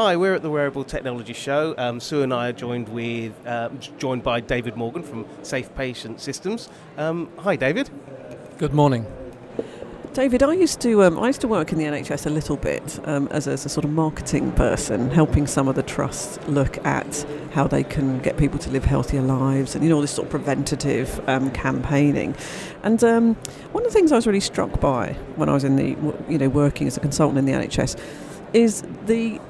Hi, we're at the Wearable Technology Show. Um, Sue and I are joined with uh, joined by David Morgan from Safe Patient Systems. Um, hi, David. Good morning. David, I used to um, I used to work in the NHS a little bit um, as, a, as, a, sort of marketing person, helping some of the trusts look at how they can get people to live healthier lives, and you know all this sort of preventative um, campaigning. And um, one of the things I was really struck by when I was in the you know working as a consultant in the NHS is the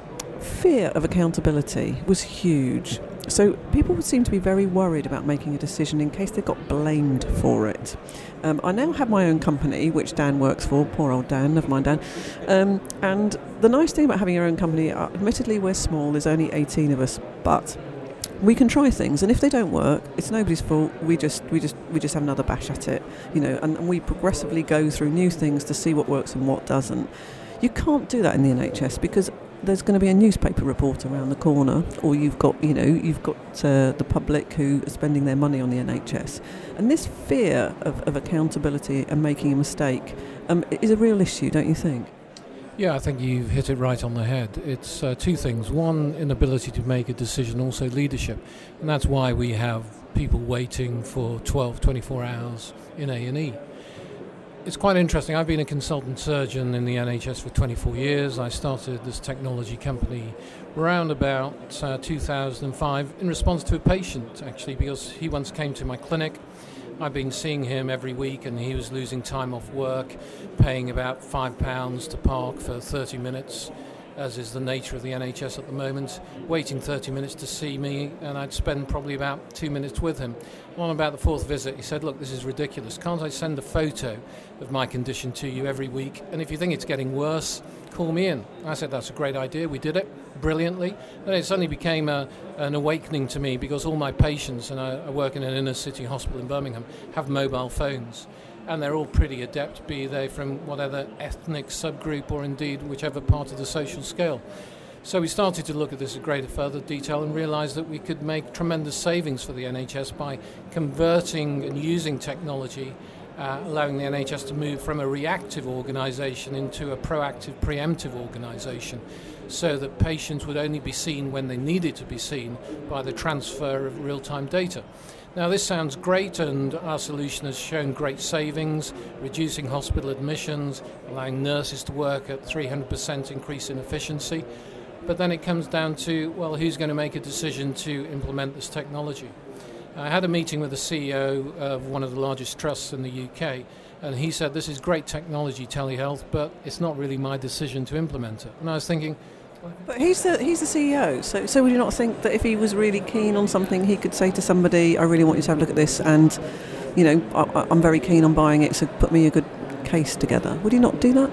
fear of accountability was huge. So people would seem to be very worried about making a decision in case they got blamed for it. Um, I now have my own company, which Dan works for. Poor old Dan, never mind Dan. Um, and the nice thing about having your own company, uh, admittedly, we're small. There's only 18 of us, but we can try things, and if they don't work, it's nobody's fault. We just, we just, we just have another bash at it, you know. And, and we progressively go through new things to see what works and what doesn't. You can't do that in the NHS because there's going to be a newspaper report around the corner, or you've got, you know, you've got uh, the public who are spending their money on the NHS, and this fear of, of accountability and making a mistake um, is a real issue, don't you think? Yeah, I think you've hit it right on the head. It's uh, two things: one, inability to make a decision; also leadership, and that's why we have people waiting for 12, 24 hours in A and E it's quite interesting. I've been a consultant surgeon in the NHS for 24 years. I started this technology company around about uh, 2005 in response to a patient, actually, because he once came to my clinic. I've been seeing him every week, and he was losing time off work, paying about five pounds to park for 30 minutes as is the nature of the NHS at the moment, waiting 30 minutes to see me, and I'd spend probably about two minutes with him. On about the fourth visit, he said, Look, this is ridiculous. Can't I send a photo of my condition to you every week? And if you think it's getting worse, call me in. I said, That's a great idea. We did it brilliantly. And it suddenly became a, an awakening to me because all my patients, and I, I work in an inner city hospital in Birmingham, have mobile phones and they're all pretty adept, be they from whatever ethnic subgroup or indeed whichever part of the social scale. So we started to look at this in greater further detail and realised that we could make tremendous savings for the NHS by converting and using technology, uh, allowing the NHS to move from a reactive organisation into a proactive, preemptive organisation, so that patients would only be seen when they needed to be seen by the transfer of real-time data. Now, this sounds great, and our solution has shown great savings, reducing hospital admissions, allowing nurses to work at 300% increase in efficiency. But then it comes down to well, who's going to make a decision to implement this technology? I had a meeting with the CEO of one of the largest trusts in the UK, and he said, This is great technology, telehealth, but it's not really my decision to implement it. And I was thinking, but he's the he's the CEO. So so would you not think that if he was really keen on something, he could say to somebody, "I really want you to have a look at this," and you know, I, I'm very keen on buying it. So put me a good case together. Would he not do that?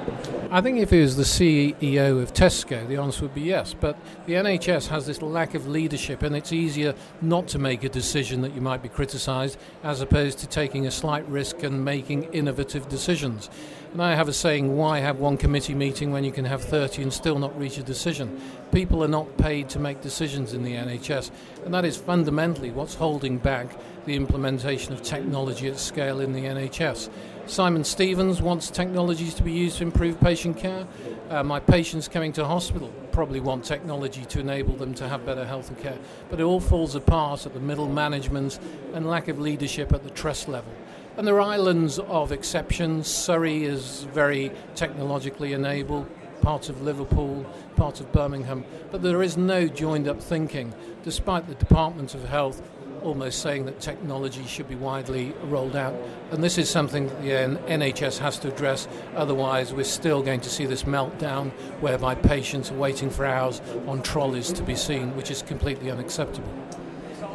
I think if he was the CEO of Tesco, the answer would be yes. But the NHS has this lack of leadership, and it's easier not to make a decision that you might be criticised as opposed to taking a slight risk and making innovative decisions. And I have a saying why have one committee meeting when you can have 30 and still not reach a decision? People are not paid to make decisions in the NHS, and that is fundamentally what's holding back the implementation of technology at scale in the NHS. Simon Stevens wants technologies to be used to improve patient care. Uh, my patients coming to hospital probably want technology to enable them to have better health and care. But it all falls apart at the middle management and lack of leadership at the trust level. And there are islands of exceptions. Surrey is very technologically enabled, part of Liverpool, part of Birmingham. But there is no joined up thinking, despite the Department of Health almost saying that technology should be widely rolled out. And this is something the NHS has to address, otherwise, we're still going to see this meltdown whereby patients are waiting for hours on trolleys to be seen, which is completely unacceptable.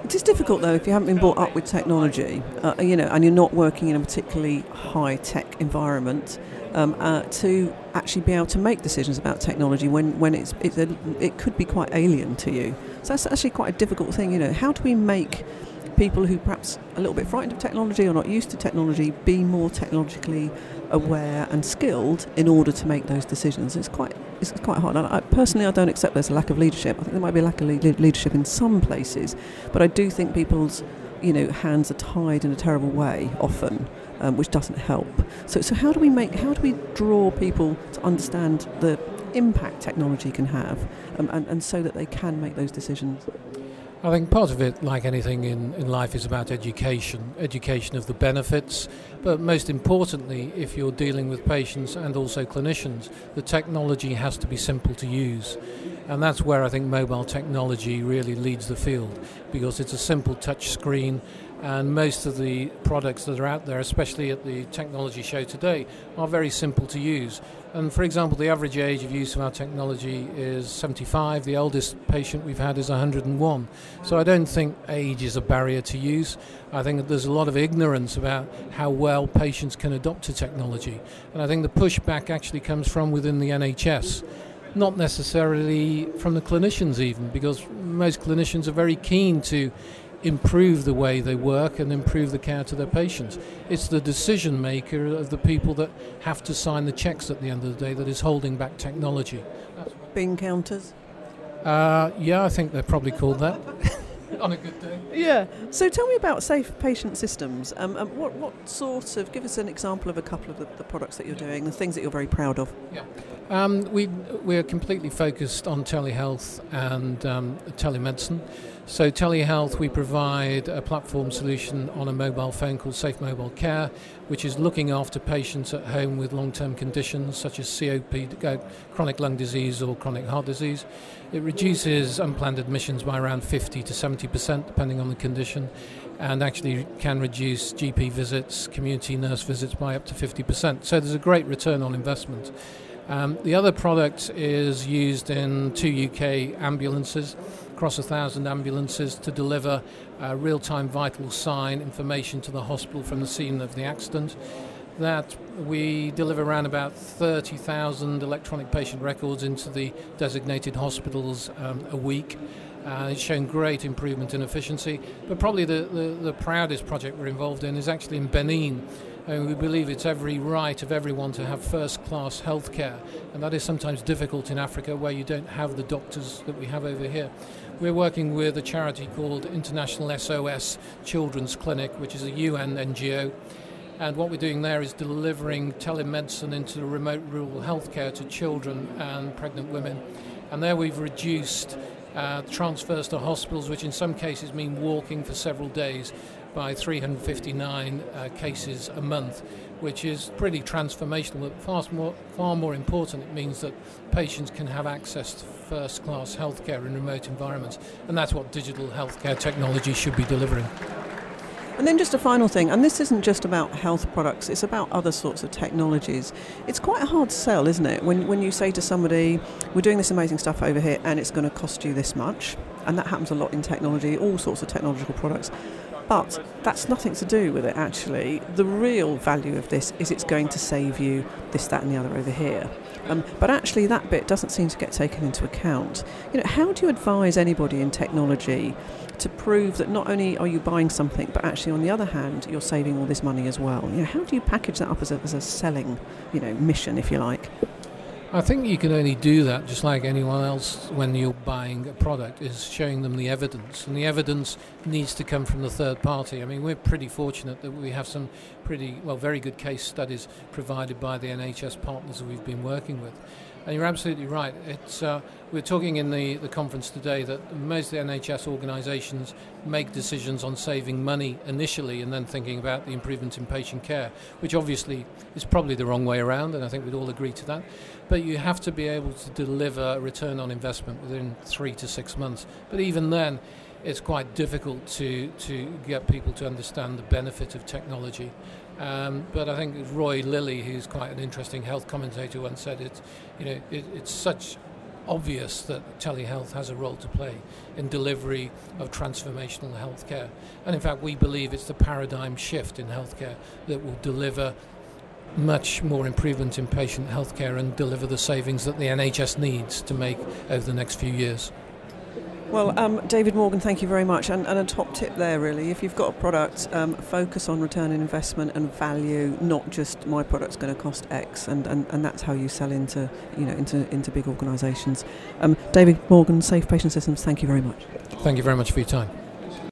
It is difficult though if you haven't been brought up with technology, uh, you know, and you're not working in a particularly high tech environment. Um, uh, to actually be able to make decisions about technology when, when it's, it's a, it could be quite alien to you. So that's actually quite a difficult thing, you know. How do we make people who perhaps a little bit frightened of technology or not used to technology be more technologically aware and skilled in order to make those decisions? It's quite it's quite hard. I, personally, I don't accept there's a lack of leadership. I think there might be a lack of le- leadership in some places, but I do think people's you know hands are tied in a terrible way often. Um, which doesn't help. So, so how do we make, how do we draw people to understand the impact technology can have, um, and, and so that they can make those decisions? I think part of it, like anything in, in life, is about education, education of the benefits. But most importantly, if you're dealing with patients and also clinicians, the technology has to be simple to use. And that's where I think mobile technology really leads the field because it's a simple touch screen and most of the products that are out there, especially at the technology show today, are very simple to use. And for example, the average age of use of our technology is 75. The oldest patient we've had is 101. So I don't think age is a barrier to use. I think that there's a lot of ignorance about how well patients can adopt to technology. And I think the pushback actually comes from within the NHS not necessarily from the clinicians even because most clinicians are very keen to improve the way they work and improve the care to their patients. It's the decision maker of the people that have to sign the checks at the end of the day that is holding back technology. Bean counters? Uh, yeah, I think they're probably called that. on a good day. Yeah. So tell me about safe patient systems. Um, um, what, what sort of, give us an example of a couple of the, the products that you're doing, the things that you're very proud of. Yeah. Um, we, we're completely focused on telehealth and um, telemedicine. So, telehealth, we provide a platform solution on a mobile phone called Safe Mobile Care, which is looking after patients at home with long term conditions such as COPD, uh, chronic lung disease, or chronic heart disease. It reduces unplanned admissions by around 50 to 70%, depending on the condition, and actually can reduce GP visits, community nurse visits by up to 50%. So, there's a great return on investment. Um, the other product is used in two UK ambulances across a thousand ambulances to deliver uh, real time vital sign information to the hospital from the scene of the accident. That we deliver around about 30,000 electronic patient records into the designated hospitals um, a week. Uh, it's shown great improvement in efficiency, but probably the, the, the proudest project we're involved in is actually in Benin, and we believe it's every right of everyone to have first class health care. And that is sometimes difficult in Africa where you don't have the doctors that we have over here. We're working with a charity called International SOS Children's Clinic, which is a UN NGO. And what we're doing there is delivering telemedicine into the remote rural healthcare to children and pregnant women. And there we've reduced uh, transfers to hospitals, which in some cases mean walking for several days, by 359 uh, cases a month, which is pretty transformational. But far more, far more important, it means that patients can have access to first class healthcare in remote environments, and that's what digital healthcare technology should be delivering. And then just a final thing, and this isn't just about health products, it's about other sorts of technologies. It's quite a hard sell, isn't it? When, when you say to somebody, we're doing this amazing stuff over here and it's going to cost you this much, and that happens a lot in technology, all sorts of technological products. But that's nothing to do with it actually. The real value of this is it's going to save you this, that, and the other over here. Um, but actually, that bit doesn't seem to get taken into account. You know, how do you advise anybody in technology to prove that not only are you buying something, but actually, on the other hand, you're saving all this money as well? You know, how do you package that up as a, as a selling, you know, mission, if you like? I think you can only do that just like anyone else when you're buying a product is showing them the evidence and the evidence needs to come from the third party. I mean we're pretty fortunate that we have some pretty well very good case studies provided by the NHS partners that we've been working with. And you're absolutely right. Uh, we're talking in the, the conference today that most of the NHS organisations make decisions on saving money initially and then thinking about the improvement in patient care, which obviously is probably the wrong way around, and I think we'd all agree to that. But you have to be able to deliver a return on investment within three to six months. But even then, it's quite difficult to, to get people to understand the benefit of technology. Um, but I think Roy Lilley, who's quite an interesting health commentator, once said it, you know, it, it's such obvious that telehealth has a role to play in delivery of transformational healthcare. And in fact, we believe it's the paradigm shift in healthcare that will deliver much more improvement in patient healthcare and deliver the savings that the NHS needs to make over the next few years. Well, um, David Morgan, thank you very much. And, and, a top tip there, really, if you've got a product, um, focus on return on investment and value, not just my product's going to cost X, and, and, and that's how you sell into you know into into big organisations. Um, David Morgan, Safe Patient Systems. Thank you very much. Thank you very much for your time.